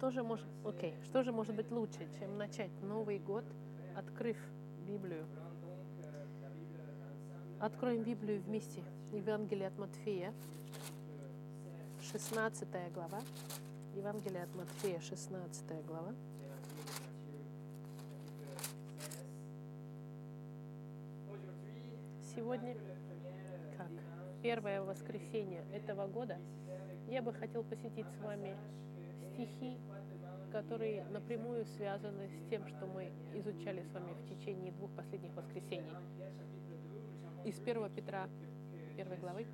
Что же может, окей, что же может быть лучше, чем начать Новый год, открыв Библию? Откроем Библию вместе. Евангелие от Матфея, 16 глава. Евангелие от Матфея, 16 глава. Сегодня, как первое воскресенье этого года, я бы хотел посетить с вами стихи, которые напрямую связаны с тем, что мы изучали с вами в течение двух последних воскресений. Из 1 Петра, 1 главы,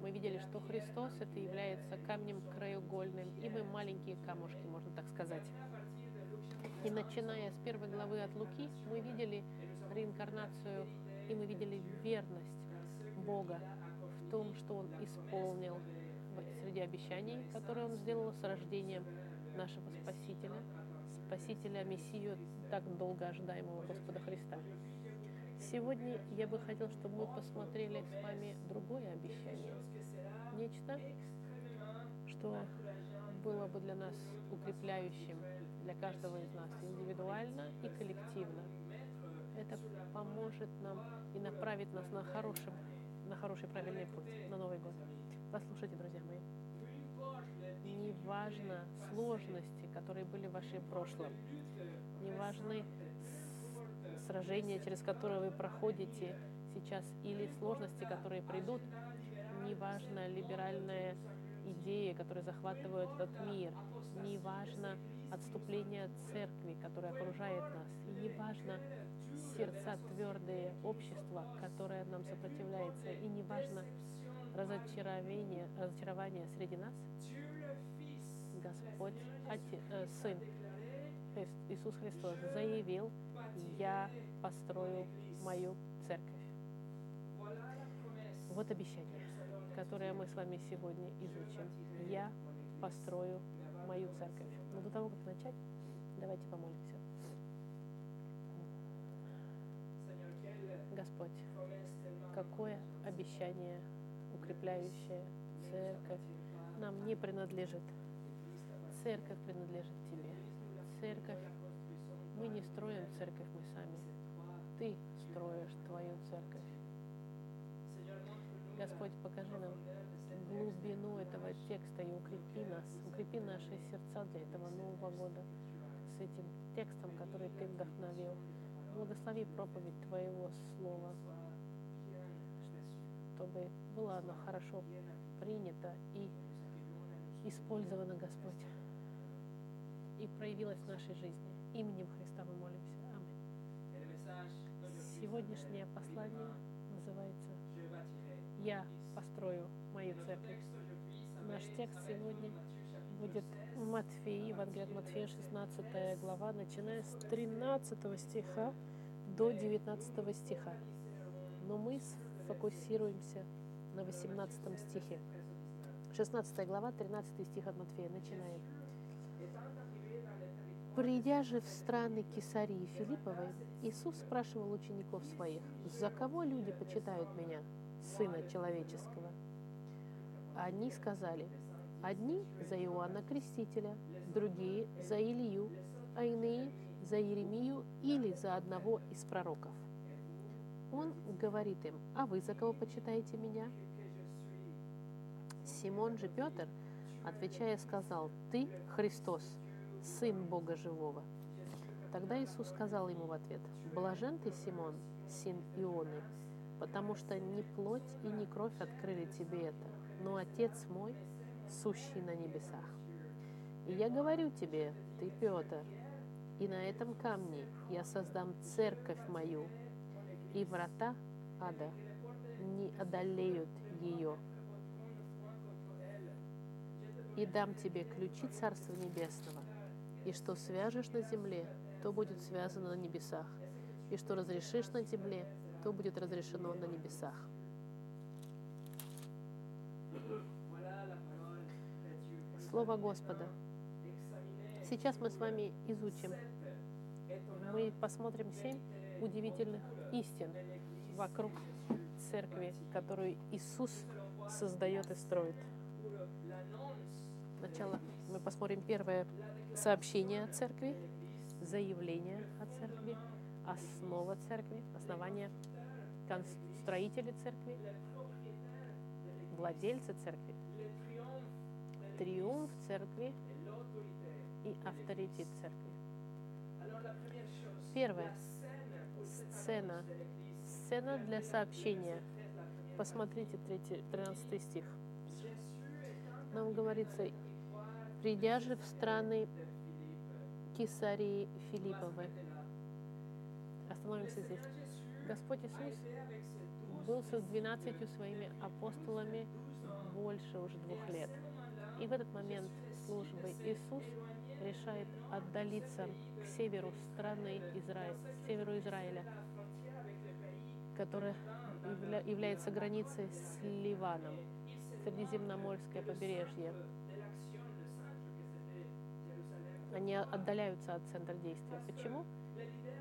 мы видели, что Христос это является камнем краеугольным, и мы маленькие камушки, можно так сказать. И начиная с первой главы от Луки, мы видели реинкарнацию, и мы видели верность Бога в том, что Он исполнил среди обещаний, которые Он сделал с рождением нашего Спасителя, Спасителя Мессию, так долго ожидаемого Господа Христа. Сегодня я бы хотел, чтобы мы посмотрели с вами другое обещание. Нечто, что было бы для нас укрепляющим для каждого из нас индивидуально и коллективно. Это поможет нам и направит нас на, хорошем, на хороший правильный путь, на Новый год. Послушайте, друзья мои. Неважно сложности, которые были в вашем прошлом, не важны сражения, через которые вы проходите сейчас, или сложности, которые придут, неважно либеральная идея, которая захватывает этот мир, неважно отступление от церкви, которая окружает нас, и неважно сердца твердые общества, которое нам сопротивляется, и неважно разочарование, разочарование среди нас, Господь, Отец, э, Сын, Иисус Христос заявил, я построю мою церковь. Вот обещание, которое мы с вами сегодня изучим. Я построю мою церковь. Но до того, как начать, давайте помолимся. Господь, какое обещание, укрепляющее церковь, нам не принадлежит. Церковь принадлежит Тебе. Церковь, мы не строим церковь мы сами. Ты строишь Твою церковь. Господь, покажи нам глубину этого текста и укрепи нас, укрепи наши сердца для этого Нового года с этим текстом, который Ты вдохновил. Благослови проповедь Твоего Слова, чтобы было оно хорошо принято и использовано, Господь, и проявилось в нашей жизни. Именем Христа мы молимся. Аминь. Сегодняшнее послание называется «Я построю мою церковь». Наш текст сегодня будет Матфея, Евангелие от Матфея, 16 глава, начиная с 13 стиха до 19 стиха. Но мы сфокусируемся на 18 стихе. 16 глава, 13 стих от Матфея. Начинаем. Придя же в страны Кесарии Филипповой, Иисус спрашивал учеников своих, «За кого люди почитают меня, Сына Человеческого?» Они сказали, одни за Иоанна Крестителя, другие за Илью, а иные за Еремию или за одного из пророков. Он говорит им, а вы за кого почитаете меня? Симон же Петр, отвечая, сказал, ты Христос, Сын Бога Живого. Тогда Иисус сказал ему в ответ, «Блажен ты, Симон, сын Ионы, потому что не плоть и не кровь открыли тебе это, но Отец мой, сущий на небесах. И я говорю тебе, ты Петр, и на этом камне я создам церковь мою, и врата ада не одолеют ее. И дам тебе ключи Царства Небесного – и что свяжешь на земле, то будет связано на небесах. И что разрешишь на земле, то будет разрешено на небесах. Слово Господа. Сейчас мы с вами изучим. Мы посмотрим семь удивительных истин вокруг церкви, которую Иисус создает и строит. Сначала мы посмотрим первое сообщение о церкви, заявление о церкви, основа церкви, основание строители церкви, владельцы церкви, триумф церкви и авторитет церкви. Первое. Сцена. Сцена для сообщения. Посмотрите 3, 13 стих. Нам говорится, придя же в страны Кесарии Филипповой. Остановимся здесь. Господь Иисус был с двенадцатью своими апостолами больше уже двух лет. И в этот момент службы Иисус решает отдалиться к северу страны Израиль, к северу Израиля, которая является границей с Ливаном, Средиземноморское побережье. Они отдаляются от центра действия. Почему?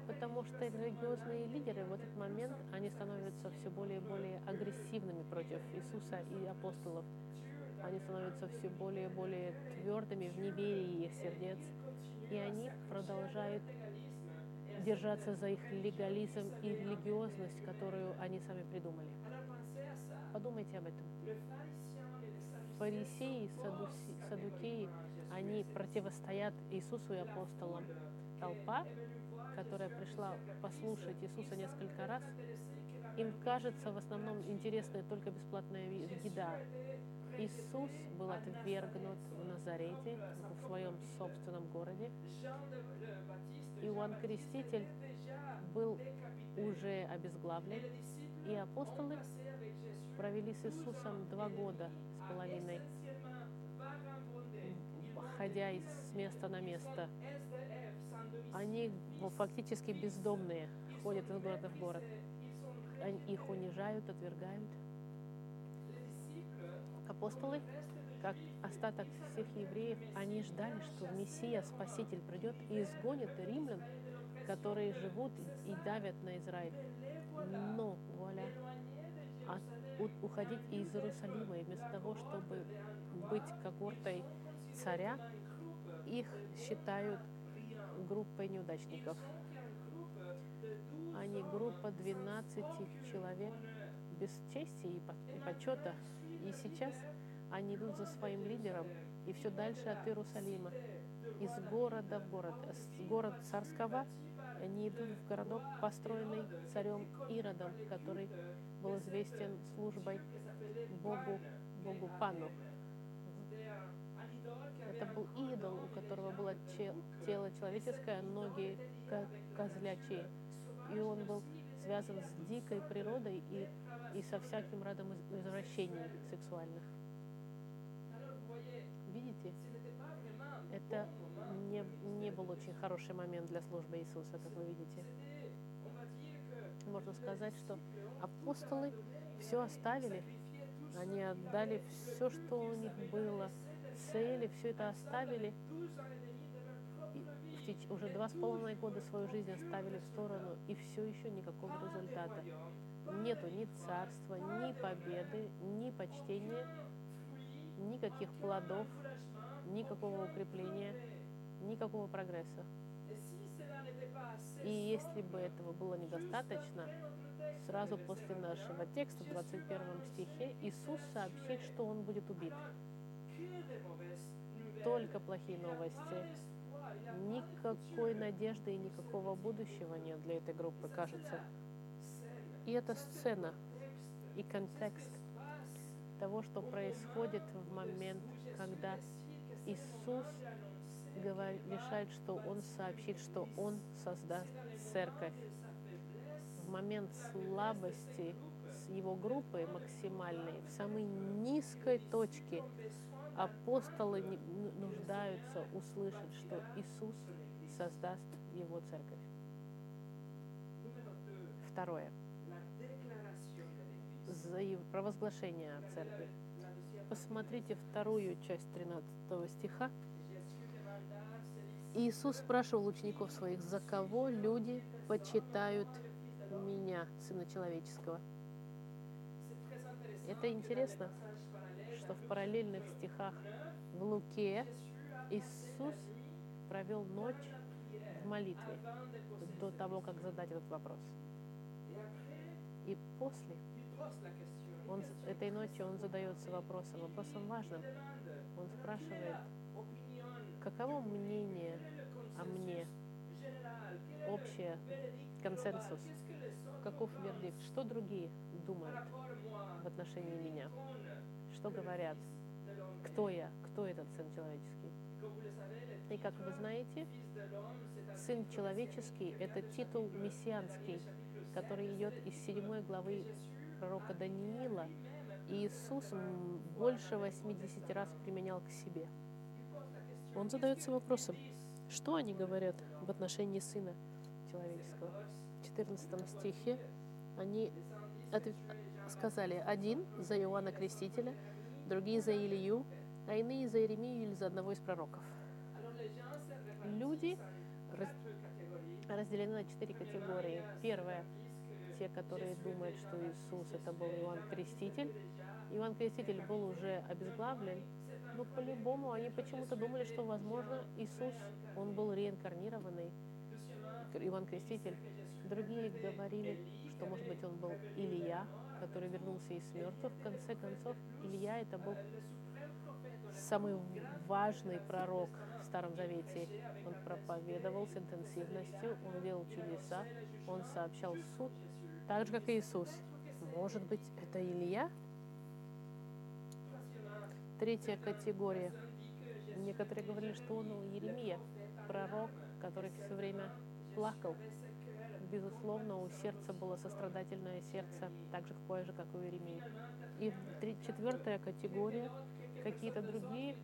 Потому что религиозные лидеры в этот момент, они становятся все более и более агрессивными против Иисуса и апостолов. Они становятся все более и более твердыми в неверии их сердец. И они продолжают держаться за их легализм и религиозность, которую они сами придумали. Подумайте об этом. Фарисеи, садуси, садукеи, они противостоят Иисусу и апостолам. Толпа, которая пришла послушать Иисуса несколько раз, им кажется в основном интересная только бесплатная еда. Иисус был отвергнут в Назарете, в своем собственном городе. Иоанн Креститель был уже обезглавлен, и апостолы провели с Иисусом два года с половиной, ходя из места на место. Они фактически бездомные, ходят из города в город. Их унижают, отвергают. Апостолы как остаток всех евреев, они ждали, что Мессия, Спаситель, придет и изгонит римлян, которые живут и давят на Израиль. Но, вуаля, от, уходить из Иерусалима, и вместо того, чтобы быть когортой царя, их считают группой неудачников. Они группа 12 человек без чести и почета. И сейчас они идут за своим лидером и все дальше от Иерусалима, из города в город. С город царского они идут в городок, построенный царем Иродом, который был известен службой Богу, Богу Пану. Это был идол, у которого было тело человеческое, ноги козлячие. И он был связан с дикой природой и, и со всяким родом извращений сексуальных. Видите, это не, не был очень хороший момент для службы Иисуса, как вы видите. Можно сказать, что апостолы все оставили, они отдали все, что у них было, цели, все это оставили. И уже два с половиной года свою жизнь оставили в сторону, и все еще никакого результата. Нету ни царства, ни победы, ни почтения, никаких плодов, никакого укрепления, никакого прогресса. И если бы этого было недостаточно, сразу после нашего текста в 21 стихе Иисус сообщит, что Он будет убит. Только плохие новости. Никакой надежды и никакого будущего нет для этой группы, кажется. И эта сцена и контекст того, что происходит в момент, когда Иисус говорит, решает, что Он сообщит, что Он создаст церковь. В момент слабости его группой максимальной, в самой низкой точке, апостолы нуждаются услышать, что Иисус создаст его церковь. Второе провозглашение о церкви. Посмотрите вторую часть 13 стиха. Иисус спрашивал учеников своих, за кого люди почитают меня, Сына Человеческого. Это интересно, что в параллельных стихах в Луке Иисус провел ночь в молитве до того, как задать этот вопрос. И после он, этой ночью он задается вопросом, вопросом важным. Он спрашивает, каково мнение о мне, общее, консенсус, каков вердикт, что другие думают в отношении меня, что говорят, кто я, кто этот Сын Человеческий. И как вы знаете, Сын Человеческий – это титул мессианский, который идет из седьмой главы пророка Даниила, и Иисус больше 80 раз применял к себе. Он задается вопросом, что они говорят в отношении Сына Человеческого. В 14 стихе они сказали, один за Иоанна Крестителя, другие за Илью, а иные за Иеремию или за одного из пророков. Люди разделены на четыре категории. Первая – те, которые думают, что Иисус – это был Иоанн Креститель. Иоанн Креститель был уже обезглавлен, но по-любому они почему-то думали, что, возможно, Иисус, он был реинкарнированный, Иван Креститель. Другие говорили, что, может быть, он был Илья, который вернулся из мертвых. В конце концов, Илья это был самый важный пророк в Старом Завете. Он проповедовал с интенсивностью, он делал чудеса, он сообщал суд, так же, как Иисус. Может быть, это Илья? Третья категория. Некоторые говорили, что он Еремия, пророк, который все время плакал. Безусловно, у сердца было сострадательное сердце, так же позже, как у Иеремии. И четвертая категория, какие-то другие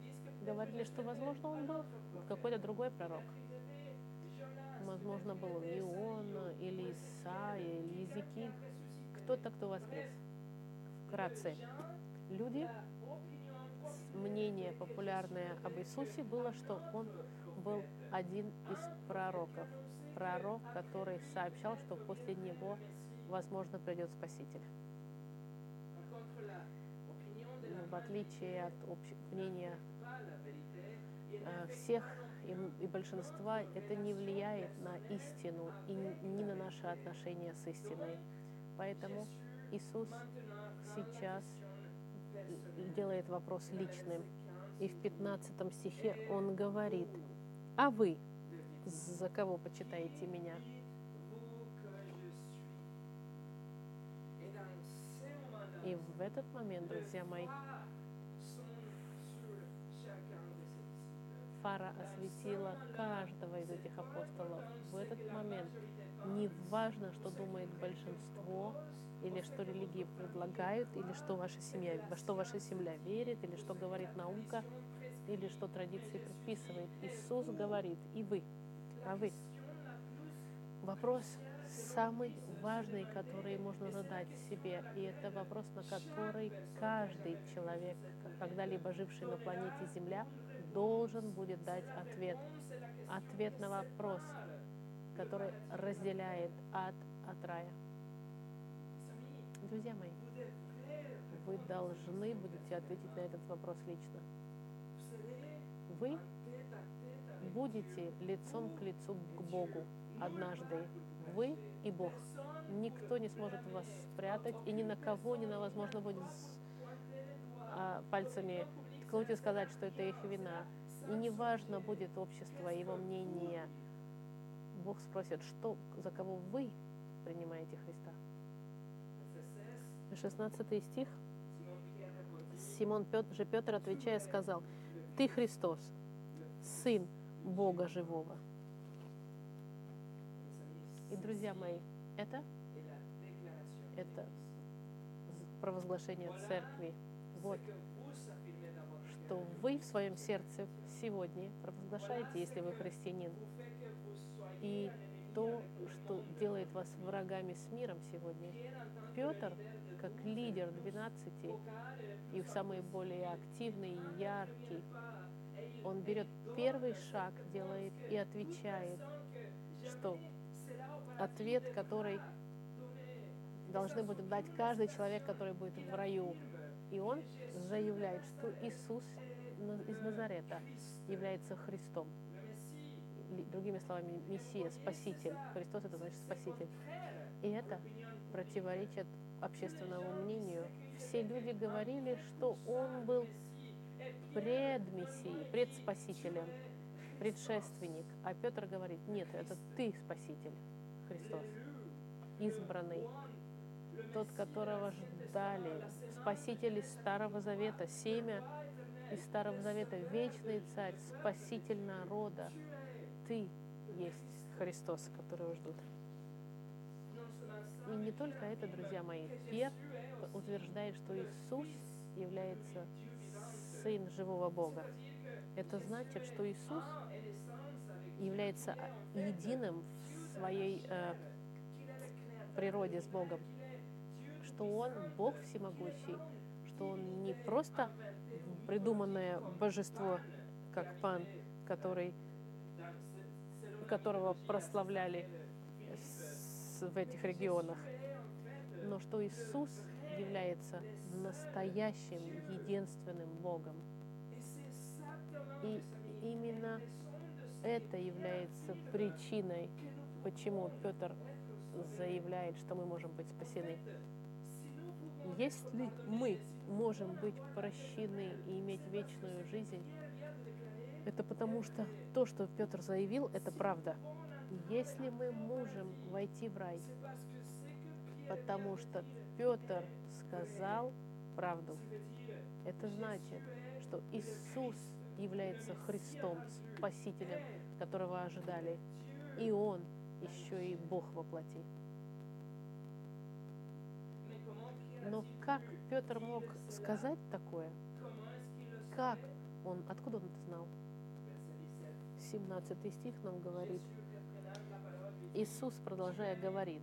говорили, что, возможно, он был какой-то другой пророк. Возможно, был Ион, или Исаия, или Языки. Кто-то, кто воскрес. Вкратце. Люди, мнение популярное об Иисусе было, что он был один из пророков пророк, который сообщал, что после него, возможно, придет Спаситель. Ну, в отличие от мнения э, всех и, и большинства, это не влияет на истину и ни на наши отношения с истиной. Поэтому Иисус сейчас делает вопрос личным. И в 15 стихе он говорит, а вы, за кого почитаете меня. И в этот момент, друзья мои, фара осветила каждого из этих апостолов. В этот момент не важно, что думает большинство, или что религии предлагают, или что ваша семья, во что ваша семья верит, или что говорит наука, или что традиции предписывает. Иисус говорит, и вы – а вы? Вопрос самый важный, который можно задать себе, и это вопрос, на который каждый человек, когда-либо живший на планете Земля, должен будет дать ответ. Ответ на вопрос, который разделяет ад от рая. Друзья мои, вы должны будете ответить на этот вопрос лично. Вы будете лицом к лицу к Богу однажды. Вы и Бог. Никто не сможет вас спрятать, и ни на кого не возможно будет а, пальцами ткнуть и сказать, что это их вина. И неважно будет общество, его мнение. Бог спросит, что, за кого вы принимаете Христа. 16 стих. Симон Петр, же Петр, отвечая, сказал, «Ты Христос, Сын Бога живого. И, друзья мои, это, это провозглашение церкви. Вот что вы в своем сердце сегодня провозглашаете, если вы христианин. И то, что делает вас врагами с миром сегодня. Петр, как лидер 12 и самый более активный и яркий, он берет первый шаг, делает и отвечает, что ответ, который должны будет дать каждый человек, который будет в раю. И он заявляет, что Иисус из Назарета является Христом. Другими словами, Мессия, Спаситель. Христос это значит Спаситель. И это противоречит общественному мнению. Все люди говорили, что он был пред Мессией, пред Спасителем, предшественник. А Петр говорит, нет, это ты Спаситель, Христос, избранный, тот, которого ждали, Спаситель из Старого Завета, семя из Старого Завета, вечный царь, спаситель народа. Ты есть Христос, которого ждут. И не только это, друзья мои. Пер утверждает, что Иисус является Сын живого Бога. Это значит, что Иисус является единым в своей э, природе с Богом, что Он Бог всемогущий, что Он не просто придуманное божество, как Пан, который, которого прославляли в этих регионах, но что Иисус является настоящим, единственным Богом. И именно это является причиной, почему Петр заявляет, что мы можем быть спасены. Если мы можем быть прощены и иметь вечную жизнь, это потому что то, что Петр заявил, это правда. Если мы можем войти в рай, потому что Петр сказал правду, это значит, что Иисус является Христом, Спасителем, которого ожидали, и Он еще и Бог воплоти. Но как Петр мог сказать такое? Как он, откуда он это знал? 17 стих нам говорит. Иисус, продолжая, говорит,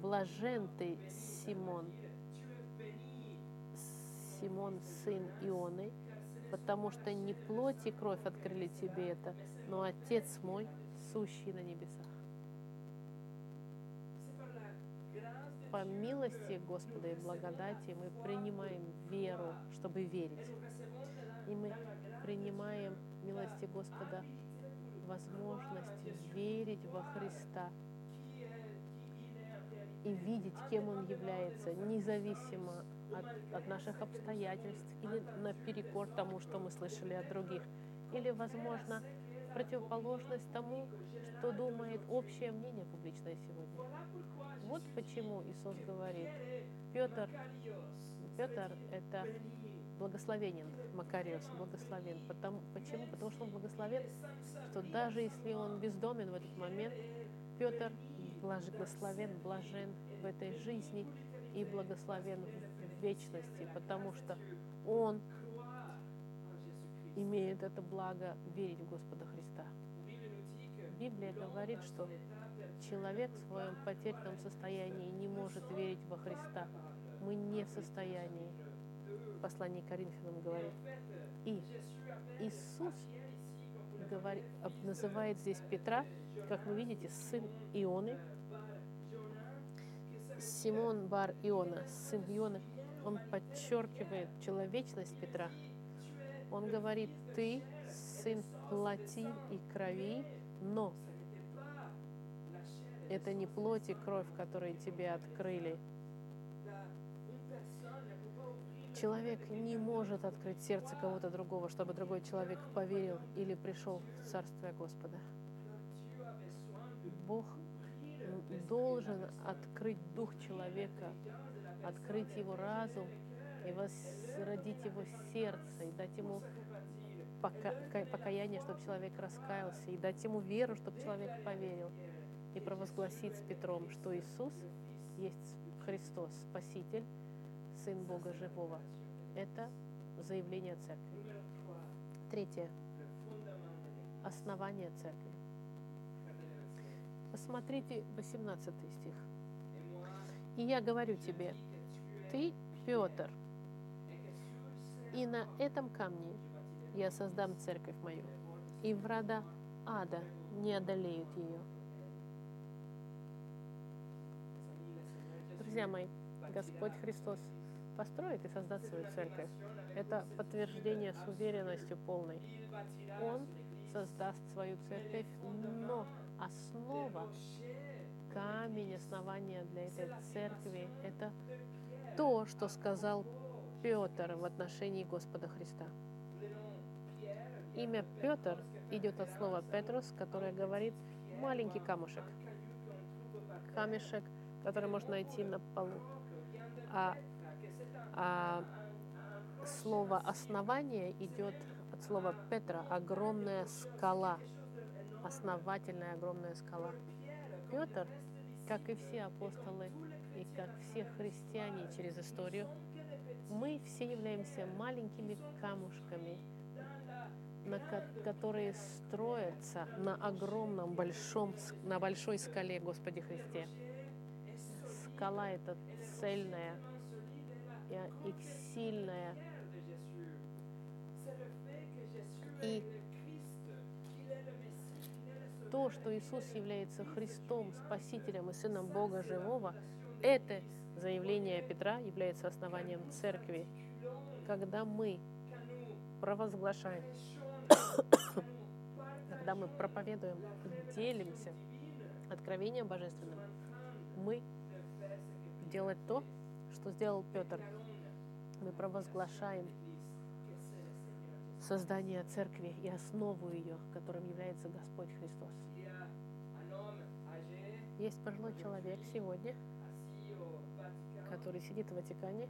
«Блажен ты, Симон, Симон, сын Ионы, потому что не плоть и кровь открыли тебе это, но Отец мой, сущий на небесах». по милости Господа и благодати мы принимаем веру, чтобы верить. И мы принимаем милости Господа возможность верить во Христа и видеть, кем Он является, независимо от, от наших обстоятельств или наперекор тому, что мы слышали от других. Или, возможно, противоположность тому, что думает общее мнение публичное сегодня. Вот почему Иисус говорит, Петр, Петр это благословенен, Макариос, благословен. Потому, почему? Потому что он благословен, что даже если он бездомен в этот момент, Петр благословен, блажен в этой жизни и благословен в вечности, потому что он имеет это благо верить в Господа Христа. Библия говорит, что человек в своем потерянном состоянии не может верить во Христа. Мы не в состоянии. Послание Коринфянам говорит. И Иисус говорит, называет здесь Петра, как вы видите, сын Ионы, Симон Бар Иона, сын Иона, он подчеркивает человечность Петра. Он говорит, ты сын плоти и крови, но это не плоть и кровь, которые тебе открыли. Человек не может открыть сердце кого-то другого, чтобы другой человек поверил или пришел в Царствие Господа. Бог должен открыть дух человека, открыть его разум и возродить его сердце, и дать ему пока, покаяние, чтобы человек раскаялся, и дать ему веру, чтобы человек поверил, и провозгласить с Петром, что Иисус есть Христос, Спаситель, Сын Бога Живого. Это заявление церкви. Третье. Основание церкви. Посмотрите 18 стих. «И я говорю тебе, ты, Петр, и на этом камне я создам церковь мою, и врата ада не одолеют ее. Друзья мои, Господь Христос построит и создаст свою церковь. Это подтверждение с уверенностью полной. Он создаст свою церковь, но основа, камень основания для этой церкви – это то, что сказал Петр в отношении Господа Христа. Имя Петр идет от слова Петрос, которое говорит маленький камушек. Камешек, который можно найти на полу. А, а слово основание идет от слова Петра, огромная скала, основательная огромная скала. Петр, как и все апостолы, и как все христиане через историю, мы все являемся маленькими камушками, на которые строятся на огромном, большом, на большой скале Господи Христе. Скала это цельная и сильная. И то, что Иисус является Христом, Спасителем и Сыном Бога Живого, это заявление Петра является основанием церкви. Когда мы провозглашаем, когда мы проповедуем, делимся откровением божественным, мы делать то, что сделал Петр. Мы провозглашаем создание церкви и основу ее, которым является Господь Христос. Есть пожилой человек сегодня, который сидит в Ватикане,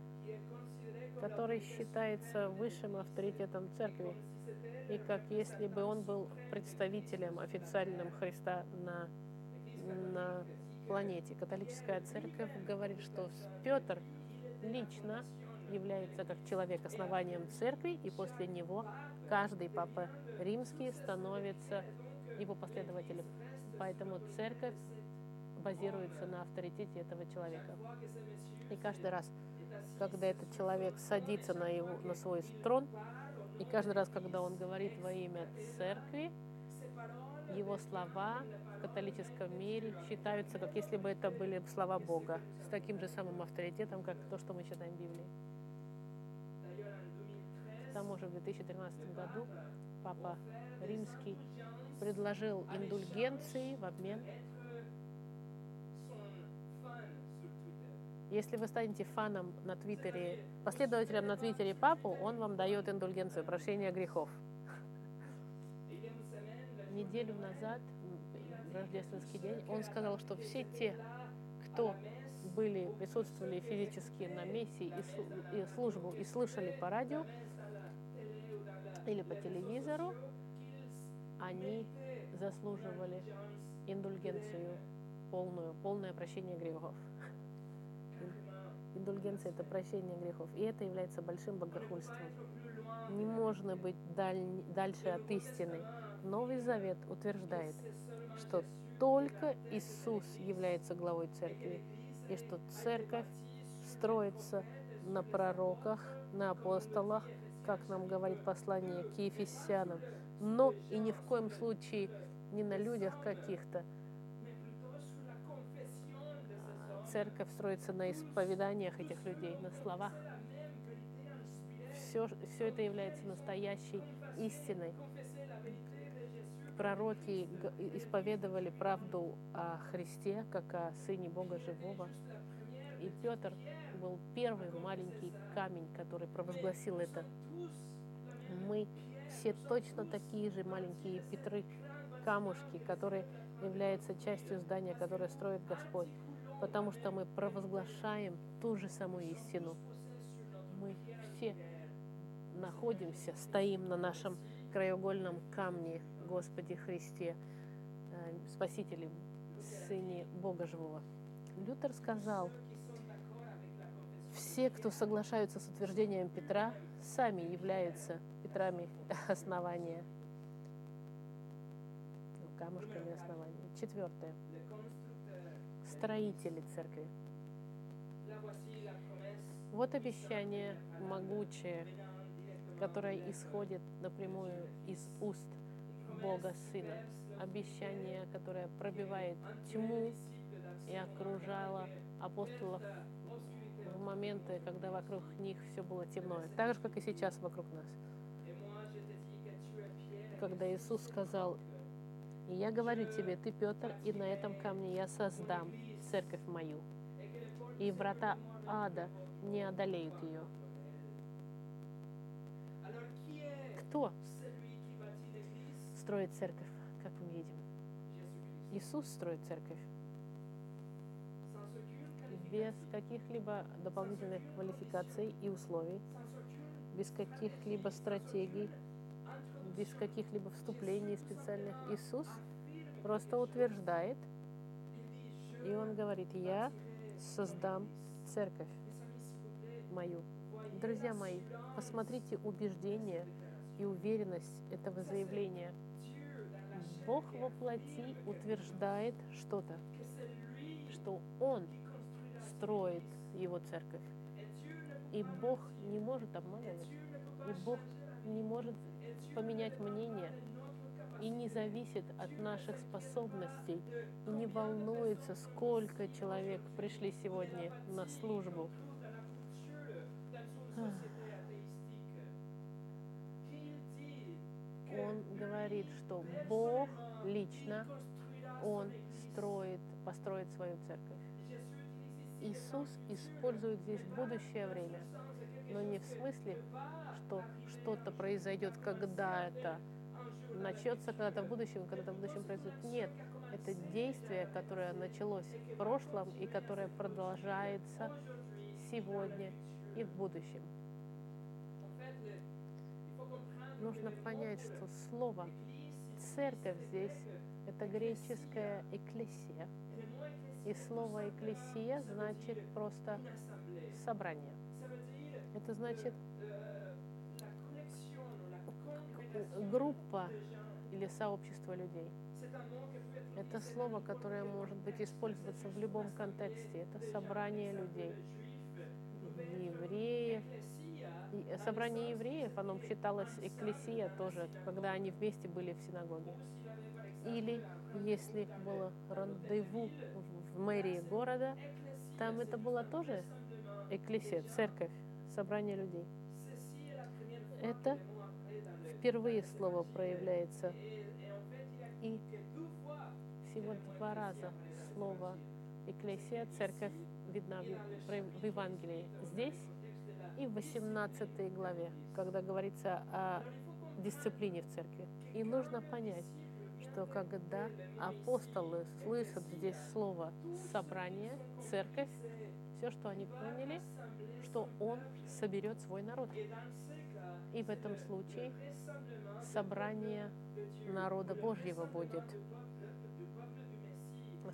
который считается высшим авторитетом церкви, и как если бы он был представителем официальным Христа на, на планете. Католическая церковь говорит, что Петр лично является как человек основанием церкви, и после него каждый папа римский становится его последователем. Поэтому церковь базируется на авторитете этого человека. И каждый раз, когда этот человек садится на, его, на свой трон, и каждый раз, когда он говорит во имя церкви, его слова в католическом мире считаются, как если бы это были слова Бога, с таким же самым авторитетом, как то, что мы читаем в Библии. К тому же в 2013 году Папа Римский предложил индульгенции в обмен Если вы станете фаном на Твиттере, последователем на Твиттере папу, он вам дает индульгенцию, прощение грехов. Неделю назад, в рождественский день, он сказал, что все те, кто были, присутствовали физически на миссии и, службу и слышали по радио или по телевизору, они заслуживали индульгенцию полную, полное прощение грехов. Индульгенция – это прощение грехов. И это является большим богохульством. Не можно быть даль... дальше от истины. Новый Завет утверждает, что только Иисус является главой церкви, и что церковь строится на пророках, на апостолах, как нам говорит послание к Ефесянам, но и ни в коем случае не на людях каких-то, церковь строится на исповеданиях этих людей, на словах. Все, все это является настоящей истиной. Пророки исповедовали правду о Христе, как о Сыне Бога Живого. И Петр был первый маленький камень, который провозгласил это. Мы все точно такие же маленькие Петры, камушки, которые являются частью здания, которое строит Господь потому что мы провозглашаем ту же самую истину. Мы все находимся, стоим на нашем краеугольном камне Господи Христе, э, Спасителе, Сыне Бога Живого. Лютер сказал, все, кто соглашаются с утверждением Петра, сами являются Петрами основания, камушками основания. Четвертое строители церкви. Вот обещание могучее, которое исходит напрямую из уст Бога Сына. Обещание, которое пробивает тьму и окружало апостолов в моменты, когда вокруг них все было темно, так же, как и сейчас вокруг нас. Когда Иисус сказал, я говорю тебе, ты Петр, и на этом камне я создам церковь мою, и врата ада не одолеют ее. Кто строит церковь, как мы видим? Иисус строит церковь без каких-либо дополнительных квалификаций и условий, без каких-либо стратегий, без каких-либо вступлений специальных. Иисус просто утверждает, и Он говорит, я создам церковь мою. Друзья мои, посмотрите убеждение и уверенность этого заявления. Бог во плоти утверждает что-то, что Он строит Его церковь. И Бог не может обманывать, и Бог не может поменять мнение, и не зависит от наших способностей, и не волнуется, сколько человек пришли сегодня на службу. Он говорит, что Бог лично, Он строит, построит свою церковь. Иисус использует здесь будущее время, но не в смысле, что что-то произойдет, когда это начнется когда-то в будущем, когда-то в будущем произойдет. Нет, это действие, которое началось в прошлом и которое продолжается сегодня и в будущем. Нужно понять, что слово «церковь» здесь – это греческое «экклесия». И слово «экклесия» значит просто «собрание». Это значит группа или сообщество людей. Это слово, которое может быть использоваться в любом контексте. Это собрание людей, евреев. Собрание евреев, оно считалось экклесия тоже, когда они вместе были в синагоге. Или если было рандеву в мэрии города, там это было тоже экклесия, церковь, собрание людей. Это впервые слово проявляется. И всего два раза слово «экклесия», «церковь» видна в Евангелии. Здесь и в 18 главе, когда говорится о дисциплине в церкви. И нужно понять, что когда апостолы слышат здесь слово «собрание», «церковь», все, что они поняли, что Он соберет свой народ. И в этом случае собрание народа Божьего будет.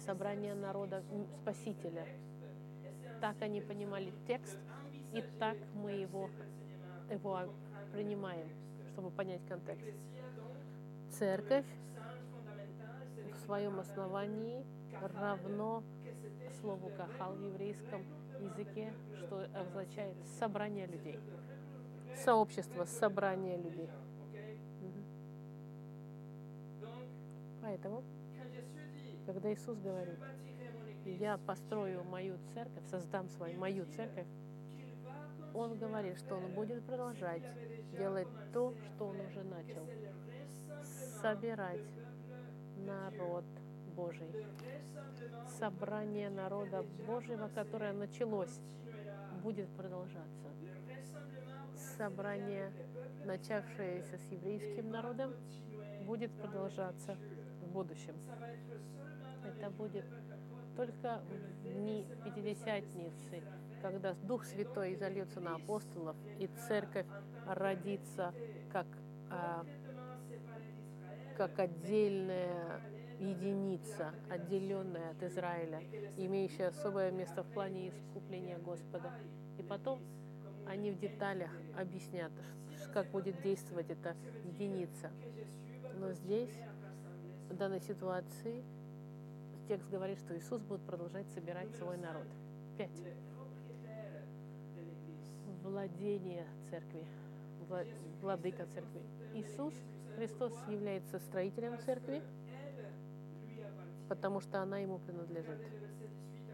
Собрание народа Спасителя. Так они понимали текст, и так мы его, его принимаем, чтобы понять контекст. Церковь в своем основании равно слову «кахал» в еврейском языке, что означает «собрание людей» сообщество, собрание людей. Поэтому, когда Иисус говорит, я построю мою церковь, создам свою мою церковь, Он говорит, что Он будет продолжать делать то, что Он уже начал. Собирать народ Божий. Собрание народа Божьего, которое началось, будет продолжаться собрание, начавшееся с еврейским народом, будет продолжаться в будущем. Это будет только в дни Пятидесятницы, когда Дух Святой зальется на апостолов, и церковь родится как, а, как отдельная единица, отделенная от Израиля, имеющая особое место в плане искупления Господа. И потом они в деталях объяснят, как будет действовать эта единица. Но здесь, в данной ситуации, текст говорит, что Иисус будет продолжать собирать свой народ. Пять. Владение церкви, владыка церкви. Иисус Христос является строителем церкви, потому что она ему принадлежит.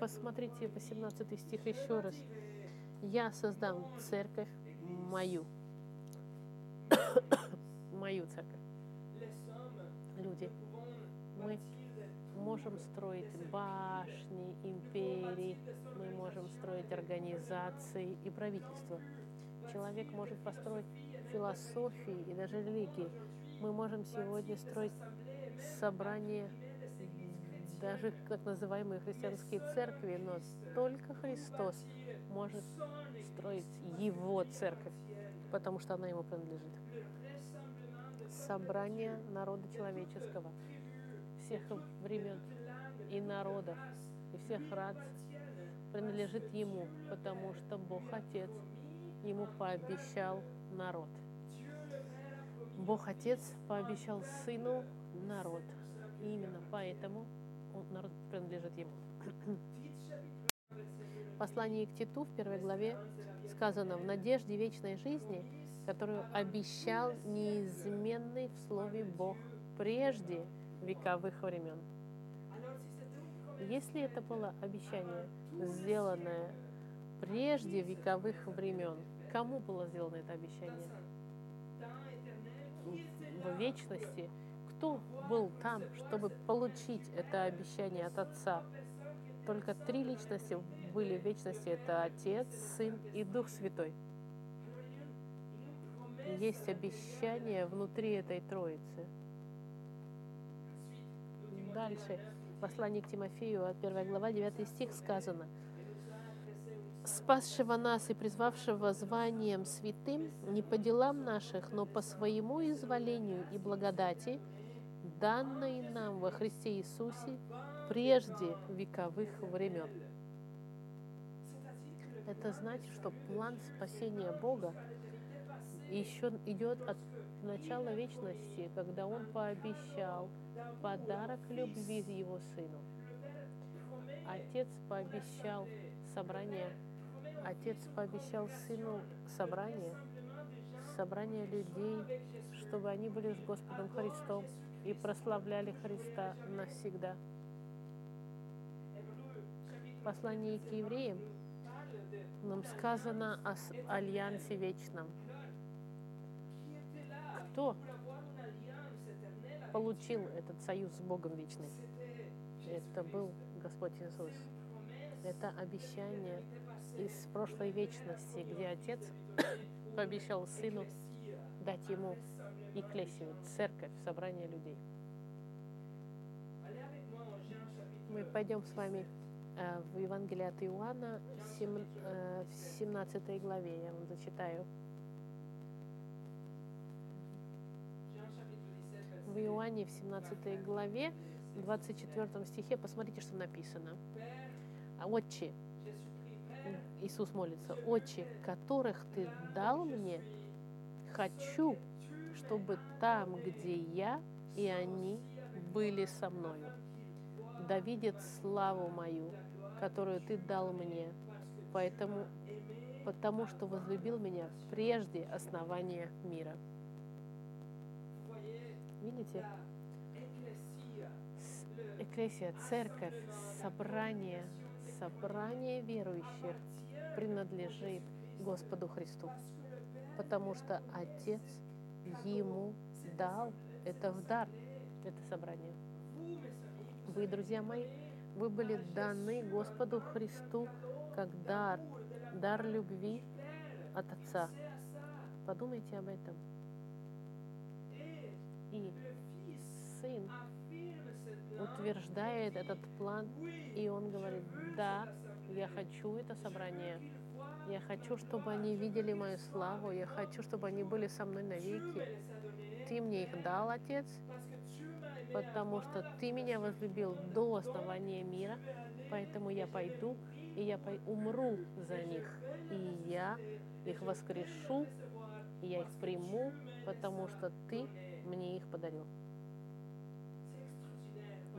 Посмотрите 18 стих еще раз. Я создам церковь мою. мою церковь. Люди, мы можем строить башни, империи, мы можем строить организации и правительства. Человек может построить философии и даже религии. Мы можем сегодня строить собрания, даже так называемые христианские церкви, но только Христос может строить Его церковь, потому что она Ему принадлежит. Собрание народа человеческого, всех времен и народов, и всех рад принадлежит Ему, потому что Бог Отец Ему пообещал народ. Бог Отец пообещал Сыну народ. И именно поэтому он, народ принадлежит Ему. В послании к Титу в первой главе сказано «В надежде вечной жизни, которую обещал неизменный в Слове Бог прежде вековых времен». Если это было обещание, сделанное прежде вековых времен, кому было сделано это обещание? В вечности. Кто был там, чтобы получить это обещание от Отца? Только три личности были в вечности. Это Отец, Сын и Дух Святой. Есть обещание внутри этой Троицы. Дальше. Послание к Тимофею, 1 глава, 9 стих сказано. «Спасшего нас и призвавшего званием святым не по делам наших, но по своему изволению и благодати, данной нам во Христе Иисусе прежде вековых времен». Это значит, что план спасения Бога еще идет от начала вечности, когда Он пообещал подарок любви Его Сыну. Отец пообещал собрание, Отец пообещал Сыну собрание, собрание людей, чтобы они были с Господом Христом и прославляли Христа навсегда. В послании к евреям нам сказано о альянсе вечном. Кто получил этот союз с Богом вечный? Это был Господь Иисус. Это обещание из прошлой вечности, где Отец пообещал Сыну дать Ему Экклесию, церковь, собрание людей. Мы пойдем с вами Э, в Евангелии от Иоанна э, в 17 главе. Я вам зачитаю. В Иоанне в 17 главе, в 24 стихе, посмотрите, что написано. «А «Отче», Иисус молится, «Отче, которых Ты дал мне, хочу, чтобы там, где я и они были со мною, да видит славу мою, которую Ты дал мне, поэтому, потому что возлюбил меня прежде основания мира. Видите? Экклесия, церковь, собрание, собрание верующих принадлежит Господу Христу, потому что Отец Ему дал это в дар, это собрание. Вы, друзья мои, вы были даны Господу Христу как дар, дар любви от Отца. Подумайте об этом. И Сын утверждает этот план, и Он говорит, да, я хочу это собрание. Я хочу, чтобы они видели мою славу. Я хочу, чтобы они были со мной навеки. Ты мне их дал, Отец, потому что Ты меня возлюбил до основания мира, поэтому я пойду, и я умру за них, и я их воскрешу, и я их приму, потому что Ты мне их подарил.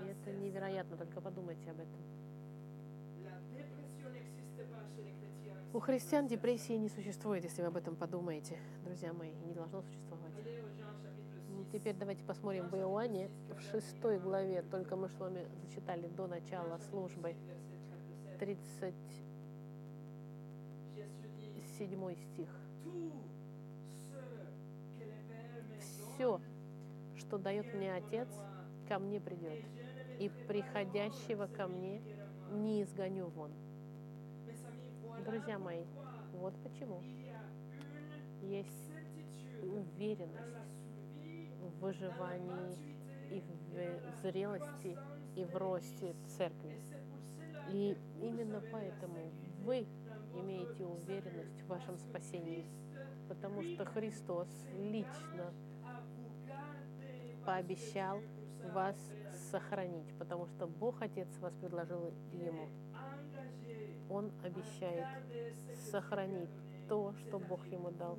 И это невероятно, только подумайте об этом. У христиан депрессии не существует, если вы об этом подумаете, друзья мои, не должно существовать. Теперь давайте посмотрим в Иоанне, в шестой главе, только мы с вами зачитали до начала службы, 30, седьмой стих. Все, что дает мне Отец, ко мне придет, и приходящего ко мне не изгоню вон. Друзья мои, вот почему есть уверенность в выживании и в зрелости и в росте церкви. И именно поэтому вы имеете уверенность в вашем спасении, потому что Христос лично пообещал вас сохранить, потому что Бог Отец вас предложил Ему. Он обещает сохранить то, что Бог Ему дал.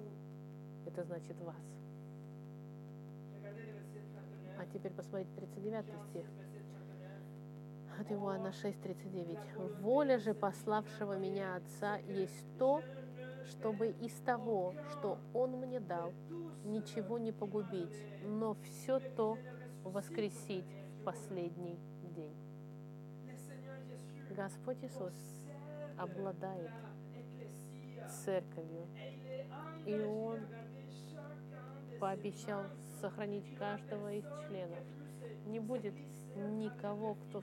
Это значит вас. А теперь посмотрите 39 стих. От Иоанна 6:39. «Воля же пославшего меня Отца есть то, чтобы из того, что Он мне дал, ничего не погубить, но все то воскресить в последний день». Господь Иисус обладает церковью, и Он пообещал сохранить каждого из членов. Не будет никого, кто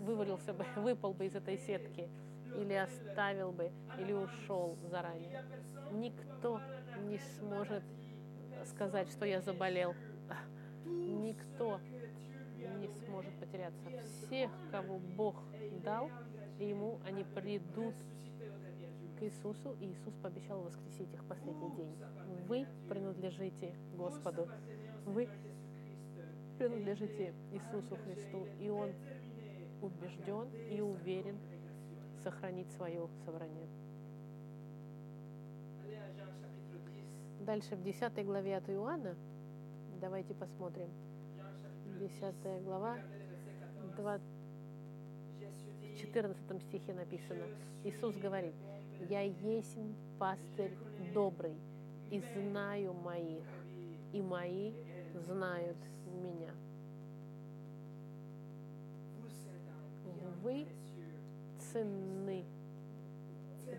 вывалился бы, выпал бы из этой сетки, или оставил бы, или ушел заранее. Никто не сможет сказать, что я заболел. Никто не сможет потеряться. Всех, кого Бог дал, ему они придут к Иисусу, и Иисус пообещал воскресить их в последний день. Вы принадлежите Господу. Вы принадлежите Иисусу Христу, и Он убежден и уверен сохранить свое собрание. Дальше в 10 главе от Иоанна, давайте посмотрим. 10 глава, 2, в 14 стихе написано, Иисус говорит, «Я есть пастырь добрый, и знаю моих, и мои знают меня». Вы ценны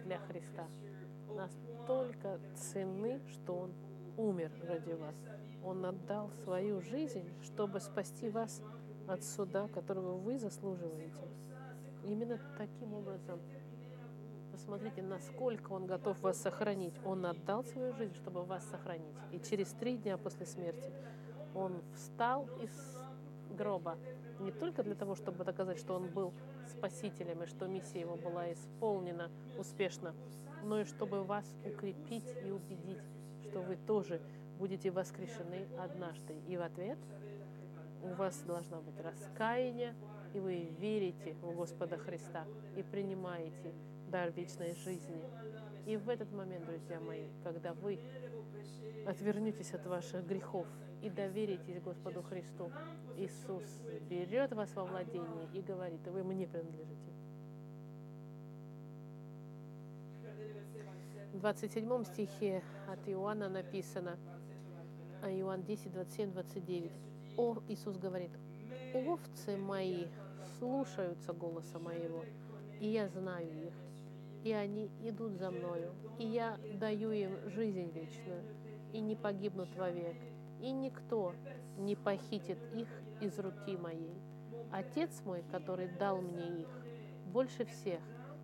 для Христа. Настолько ценны, что Он умер ради вас. Он отдал свою жизнь, чтобы спасти вас от суда, которого вы заслуживаете. Именно таким образом, посмотрите, насколько Он готов вас сохранить. Он отдал свою жизнь, чтобы вас сохранить. И через три дня после смерти Он встал из гроба не только для того, чтобы доказать, что Он был спасителем и что миссия Его была исполнена успешно, но и чтобы вас укрепить и убедить, что вы тоже будете воскрешены однажды. И в ответ у вас должна быть раскаяние, и вы верите в Господа Христа и принимаете дар вечной жизни. И в этот момент, друзья мои, когда вы отвернетесь от ваших грехов и доверитесь Господу Христу, Иисус берет вас во владение и говорит, вы мне принадлежите. В 27 стихе от Иоанна написано, а Иоанн 10, 27, 29. О, Иисус говорит, овцы мои слушаются голоса моего, и я знаю их, и они идут за мною, и я даю им жизнь вечную, и не погибнут вовек, и никто не похитит их из руки моей. Отец мой, который дал мне их, больше всех,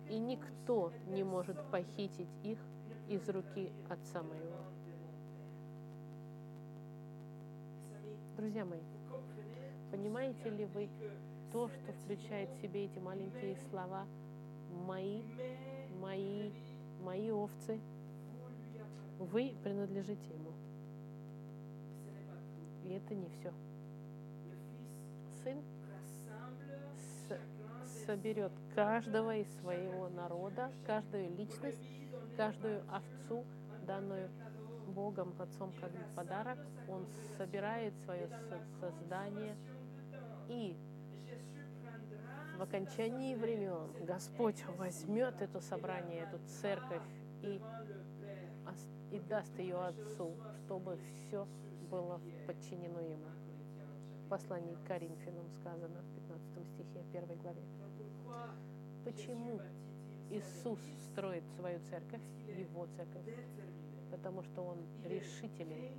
и никто не может похитить их из руки Отца моего. Друзья мои, понимаете ли вы то, что включает в себе эти маленькие слова «мои», «мои», «мои овцы»? Вы принадлежите Ему. И это не все. Сын соберет каждого из своего народа, каждую личность, каждую овцу, данную Богом, Отцом, как подарок. Он собирает свое создание и в окончании времен Господь возьмет это собрание, эту церковь и, и даст ее Отцу, чтобы все было подчинено Ему. В послании к Коринфянам сказано в 15 стихе 1 главе. Почему Иисус строит свою церковь, его церковь, потому что он решителен,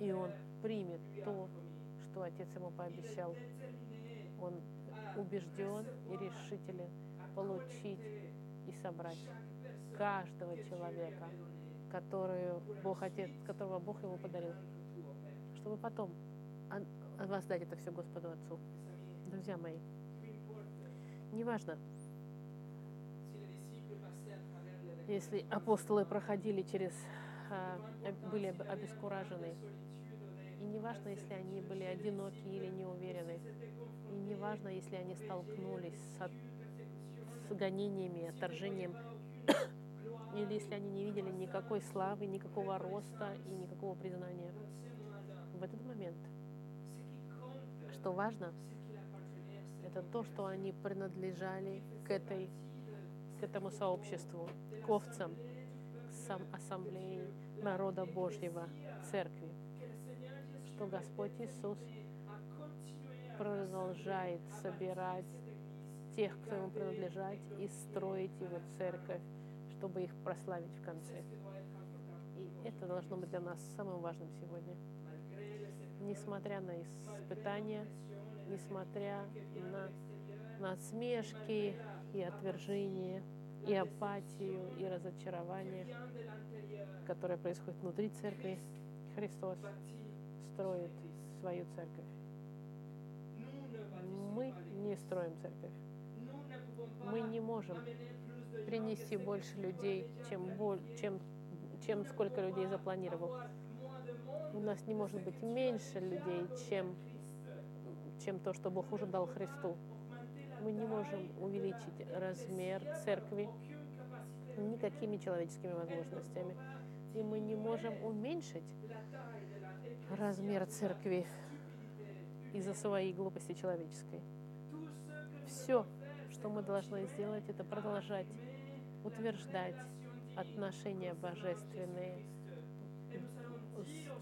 и он примет то, что Отец ему пообещал. Он убежден и решителен получить и собрать каждого человека, которую Бог Отец, которого Бог ему подарил, чтобы потом воздать это все Господу Отцу. Друзья мои, неважно, если апостолы проходили через, а, были обескуражены, и неважно, если они были одиноки или неуверены, и неважно, если они столкнулись с, с гонениями, отторжением, или если они не видели никакой славы, никакого роста и никакого признания. В этот момент, что важно, это то, что они принадлежали к, этой, к этому сообществу, к овцам, к сам, ассамблее народа Божьего, церкви, что Господь Иисус продолжает собирать тех, кто ему принадлежат, и строить его церковь, чтобы их прославить в конце. И это должно быть для нас самым важным сегодня. Несмотря на испытания, несмотря на, на смешки и отвержение, и апатию, и разочарование, которое происходит внутри церкви, Христос строит свою церковь. Мы не строим церковь. Мы не можем принести больше людей, чем, чем, чем сколько людей запланировал. У нас не может быть меньше людей, чем, чем то, что Бог уже дал Христу. Мы не можем увеличить размер церкви никакими человеческими возможностями. И мы не можем уменьшить размер церкви из-за своей глупости человеческой. Все, что мы должны сделать, это продолжать утверждать отношения божественные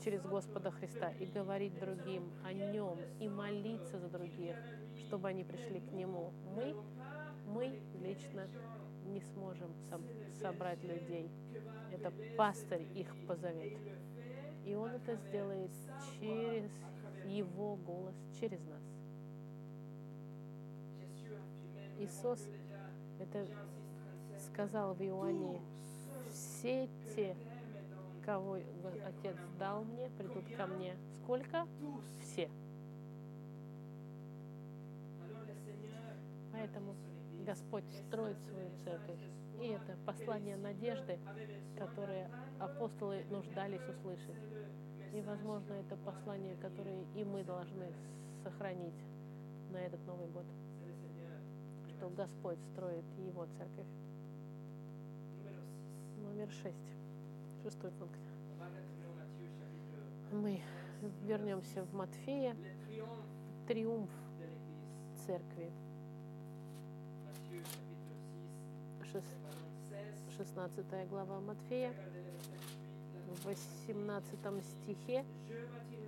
через Господа Христа и говорить другим о Нем и молиться за других, чтобы они пришли к Нему. Мы, мы лично не сможем собрать людей. Это пастырь их позовет. И Он это сделает через Его голос, через нас. Иисус это сказал в Иоанне, все те, кого Отец дал мне, придут ко мне. Сколько? Все. Поэтому Господь строит свою церковь. И это послание надежды, которое апостолы нуждались услышать. И, возможно, это послание, которое и мы должны сохранить на этот Новый год. Что Господь строит Его церковь. Номер шесть. Шестой пункт. Мы вернемся в Матфея. Триумф церкви. 16 глава Матфея, в 18 стихе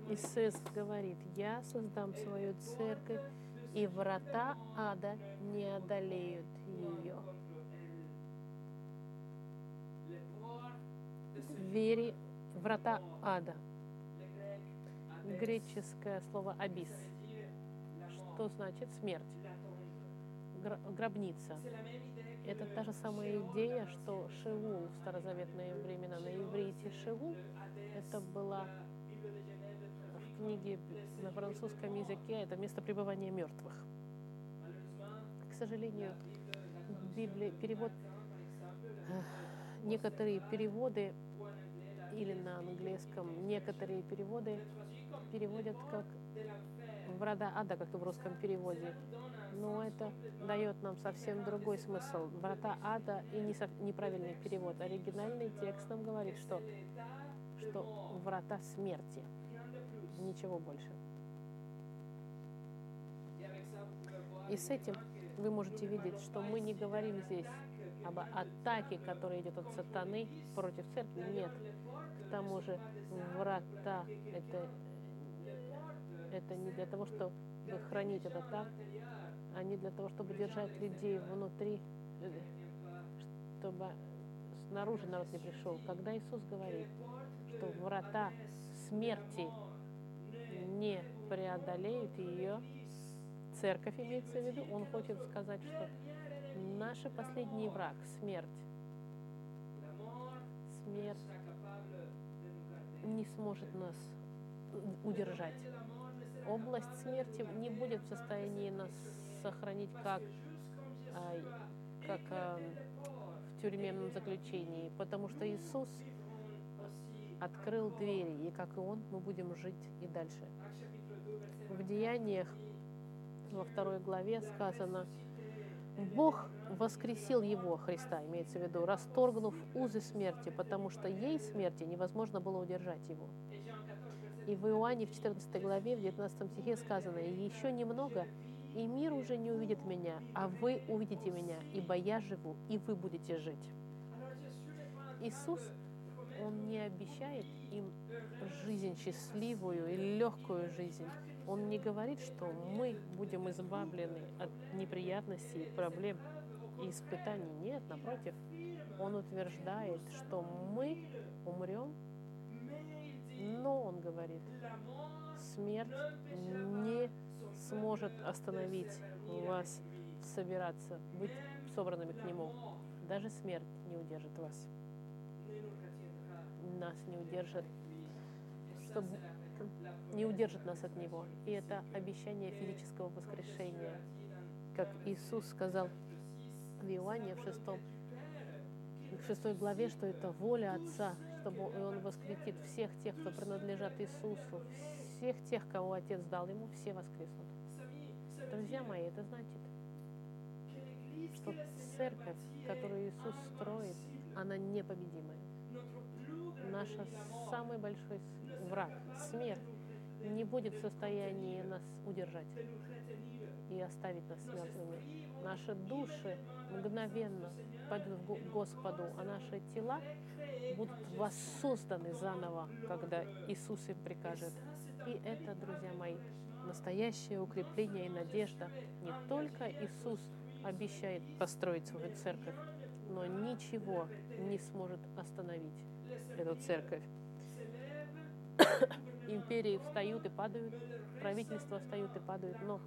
Иисус говорит, «Я создам свою церковь, и врата ада не одолеют ее». Двери, врата ада. Греческое слово «абис», что значит смерть, гробница. Это та же самая идея, что Шеул в старозаветные времена на иврите Шеул, это была в книге на французском языке, это место пребывания мертвых. К сожалению, Библия, перевод, э, некоторые переводы или на английском, некоторые переводы переводят как врата ада, как в русском переводе но это дает нам совсем другой смысл. Врата ада и неправильный перевод. Оригинальный текст нам говорит, что, что врата смерти. Ничего больше. И с этим вы можете видеть, что мы не говорим здесь об атаке, которая идет от сатаны против церкви. Нет. К тому же врата это, это не для того, чтобы хранить этот так, они для того, чтобы держать людей внутри, чтобы снаружи народ не пришел. Когда Иисус говорит, что врата смерти не преодолеют ее, церковь имеется в виду, он хочет сказать, что наш последний враг, смерть, смерть не сможет нас удержать. Область смерти не будет в состоянии нас сохранить как, а, как а, в тюремном заключении, потому что Иисус открыл двери, и как и Он, мы будем жить и дальше. В Деяниях во второй главе сказано, Бог воскресил его, Христа, имеется в виду, расторгнув узы смерти, потому что ей смерти невозможно было удержать его. И в Иоанне в 14 главе, в 19 стихе сказано, «И еще немного, и мир уже не увидит меня, а вы увидите меня, ибо я живу, и вы будете жить». Иисус, Он не обещает им жизнь счастливую и легкую жизнь. Он не говорит, что мы будем избавлены от неприятностей, проблем и испытаний. Нет, напротив, Он утверждает, что мы умрем, но Он говорит, смерть не сможет остановить вас собираться, быть собранными к Нему. Даже смерть не удержит вас. Нас не удержит, чтобы не удержит нас от Него. И это обещание физического воскрешения. Как Иисус сказал в Иоанне в 6, в 6 главе, что это воля Отца, чтобы Он воскресит всех тех, кто принадлежат Иисусу, всех тех, кого Отец дал Ему, все воскреснут. Друзья мои, это значит, что церковь, которую Иисус строит, она непобедимая. Наш самый большой враг, смерть, не будет в состоянии нас удержать и оставить нас мертвыми. Наши души мгновенно пойдут к Господу, а наши тела будут воссозданы заново, когда Иисус им прикажет. И это, друзья мои, настоящее укрепление и надежда. Не только Иисус обещает построить свою церковь, но ничего не сможет остановить эту церковь империи встают и падают, правительства встают и падают, но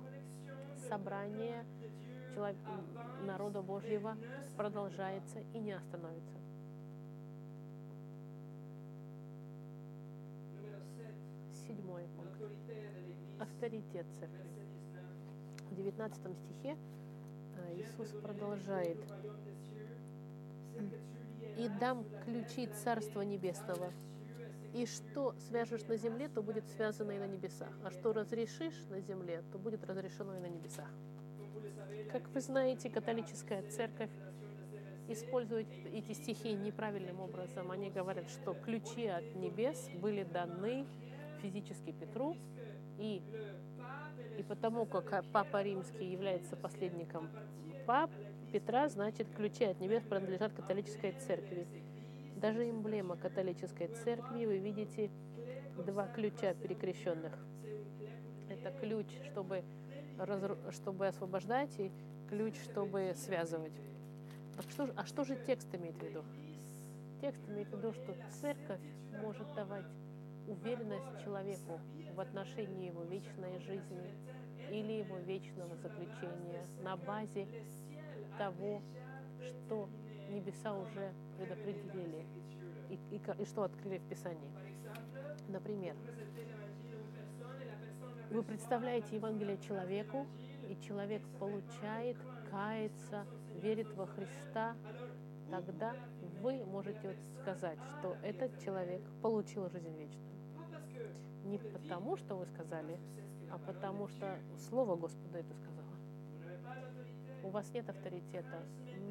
собрание человек, народа Божьего продолжается и не остановится. Седьмой пункт. Авторитет церкви. В 19 стихе э, Иисус продолжает. «И дам ключи Царства Небесного, и что свяжешь на земле, то будет связано и на небесах. А что разрешишь на земле, то будет разрешено и на небесах. Как вы знаете, католическая церковь использует эти стихи неправильным образом. Они говорят, что ключи от небес были даны физически Петру, и, и потому как Папа Римский является последником пап, Петра, значит, ключи от небес принадлежат католической церкви. Даже эмблема католической церкви, вы видите два ключа перекрещенных. Это ключ, чтобы, разру... чтобы освобождать, и ключ, чтобы связывать. Так что, а что же текст имеет в виду? Текст имеет в виду, что церковь может давать уверенность человеку в отношении его вечной жизни или его вечного заключения на базе того, что небеса уже предопределили и, и, и что открыли в Писании. Например, вы представляете Евангелие человеку, и человек получает, кается, верит во Христа, тогда вы можете сказать, что этот человек получил жизнь вечную. Не потому, что вы сказали, а потому что Слово Господа это сказало. У вас нет авторитета,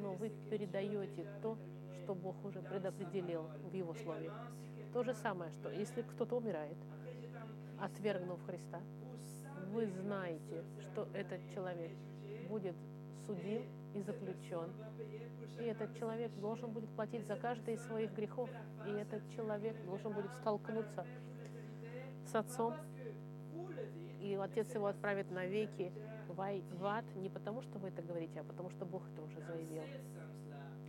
но вы передаете то, что Бог уже предопределил в Его Слове. То же самое, что если кто-то умирает, отвергнув Христа, вы знаете, что этот человек будет судим и заключен. И этот человек должен будет платить за каждый из своих грехов. И этот человек должен будет столкнуться с Отцом и Отец его отправит навеки ай- в ад не потому, что вы это говорите, а потому, что Бог это уже заявил.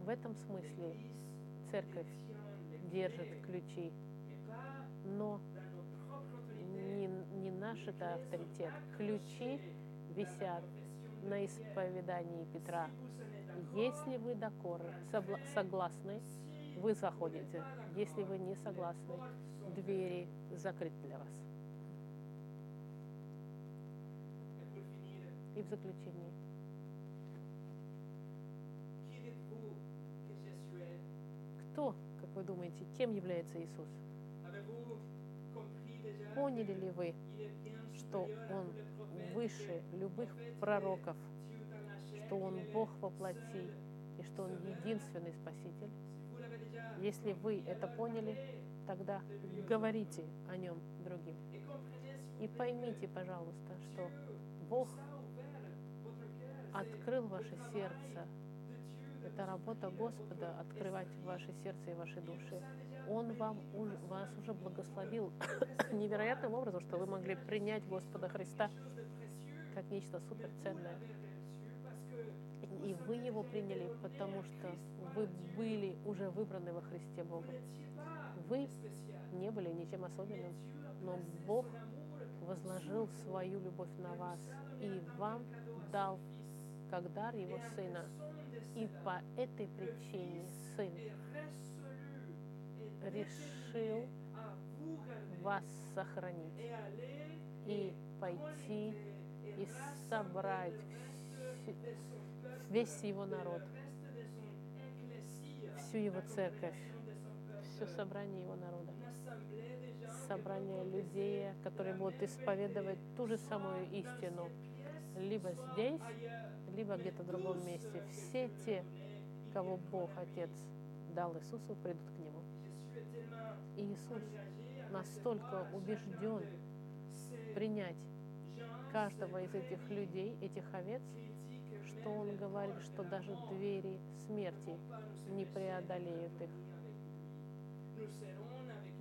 В этом смысле церковь держит ключи, но не, не наш это авторитет. Ключи висят на исповедании Петра. Если вы собла- согласны, вы заходите. Если вы не согласны, двери закрыты для вас. И в заключении, кто, как вы думаете, кем является Иисус? Поняли ли вы, что Он выше любых пророков, что Он Бог во плоти и что Он единственный Спаситель? Если вы это поняли, тогда говорите о Нем другим. И поймите, пожалуйста, что Бог открыл ваше сердце. Это работа Господа открывать ваше сердце и ваши души. Он вам уж- вас уже благословил невероятным образом, что вы могли принять Господа Христа как нечто суперценное. И вы его приняли, потому что вы были уже выбраны во Христе pas Вы не были ничем особенным, но Бог возложил свою любовь на вас и вам дал как дар Его Сына. И по этой причине Сын решил вас сохранить и пойти и собрать весь Его народ, всю Его церковь, все собрание Его народа. собрание людей, которые будут исповедовать ту же самую истину, либо здесь, либо где-то в другом месте. Все те, кого Бог Отец дал Иисусу, придут к Нему. И Иисус настолько убежден принять каждого из этих людей, этих овец, что Он говорит, что даже двери смерти не преодолеют их.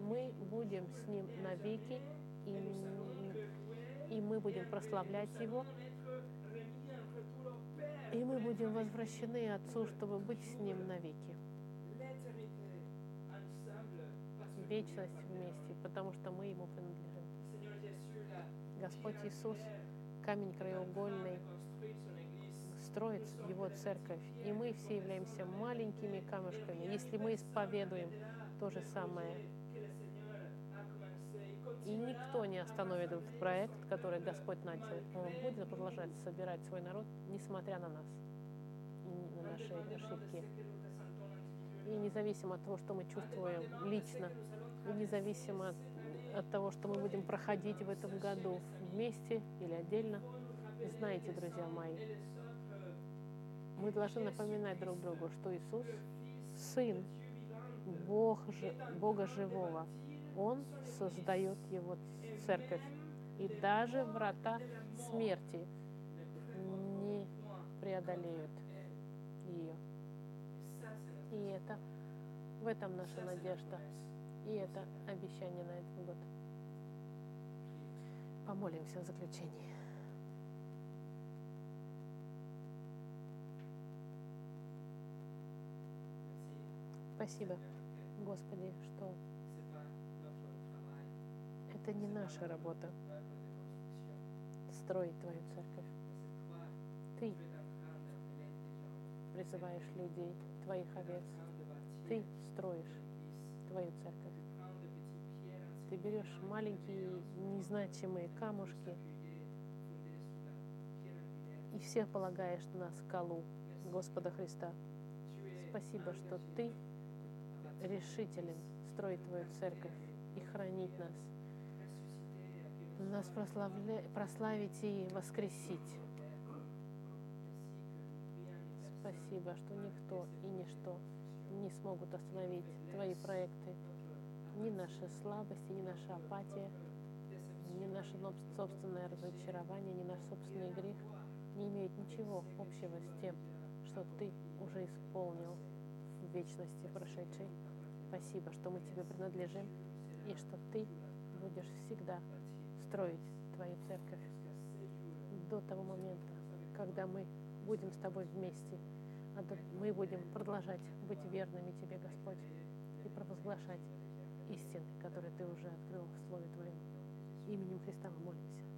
Мы будем с Ним навеки, и, и мы будем прославлять Его, И мы будем возвращены Отцу, чтобы быть с Ним навеки. Вечность вместе, потому что мы Ему принадлежим. Господь Иисус, камень краеугольный, строит Его церковь, и мы все являемся маленькими камешками. Если мы исповедуем то же самое, и никто не остановит этот проект, который Господь начал, Он будет продолжать собирать свой народ, несмотря на нас, и на наши ошибки. И независимо от того, что мы чувствуем лично, и независимо от, от того, что мы будем проходить в этом году вместе или отдельно, знаете, друзья мои, мы должны напоминать друг другу, что Иисус – Сын Бог, Бога Живого. Он создает Его церковь. И даже врата смерти не преодолеют ее. И это, в этом наша надежда. И это обещание на этот год. Помолимся в заключении. Спасибо, Господи, что это не наша работа строить Твою церковь. Ты призываешь людей, Твоих овец. Ты строишь. Твою церковь. Ты берешь маленькие, незначимые камушки и все полагаешь на скалу Господа Христа. Спасибо, что Ты решителен строить Твою церковь и хранить нас, нас прославить и воскресить. Спасибо, что никто и ничто не смогут остановить Твои проекты. Ни наша слабость, ни наша апатия, ни наше собственное разочарование, ни наш собственный грех не имеют ничего общего с тем, что Ты уже исполнил в вечности прошедшей. Спасибо, что мы Тебе принадлежим и что Ты будешь всегда строить Твою церковь. до того момента, когда мы будем с Тобой вместе. А Мы будем продолжать быть верными Тебе, Господь, и провозглашать истины, которые Ты уже открыл в Слове Твоем. Именем Христа мы молимся.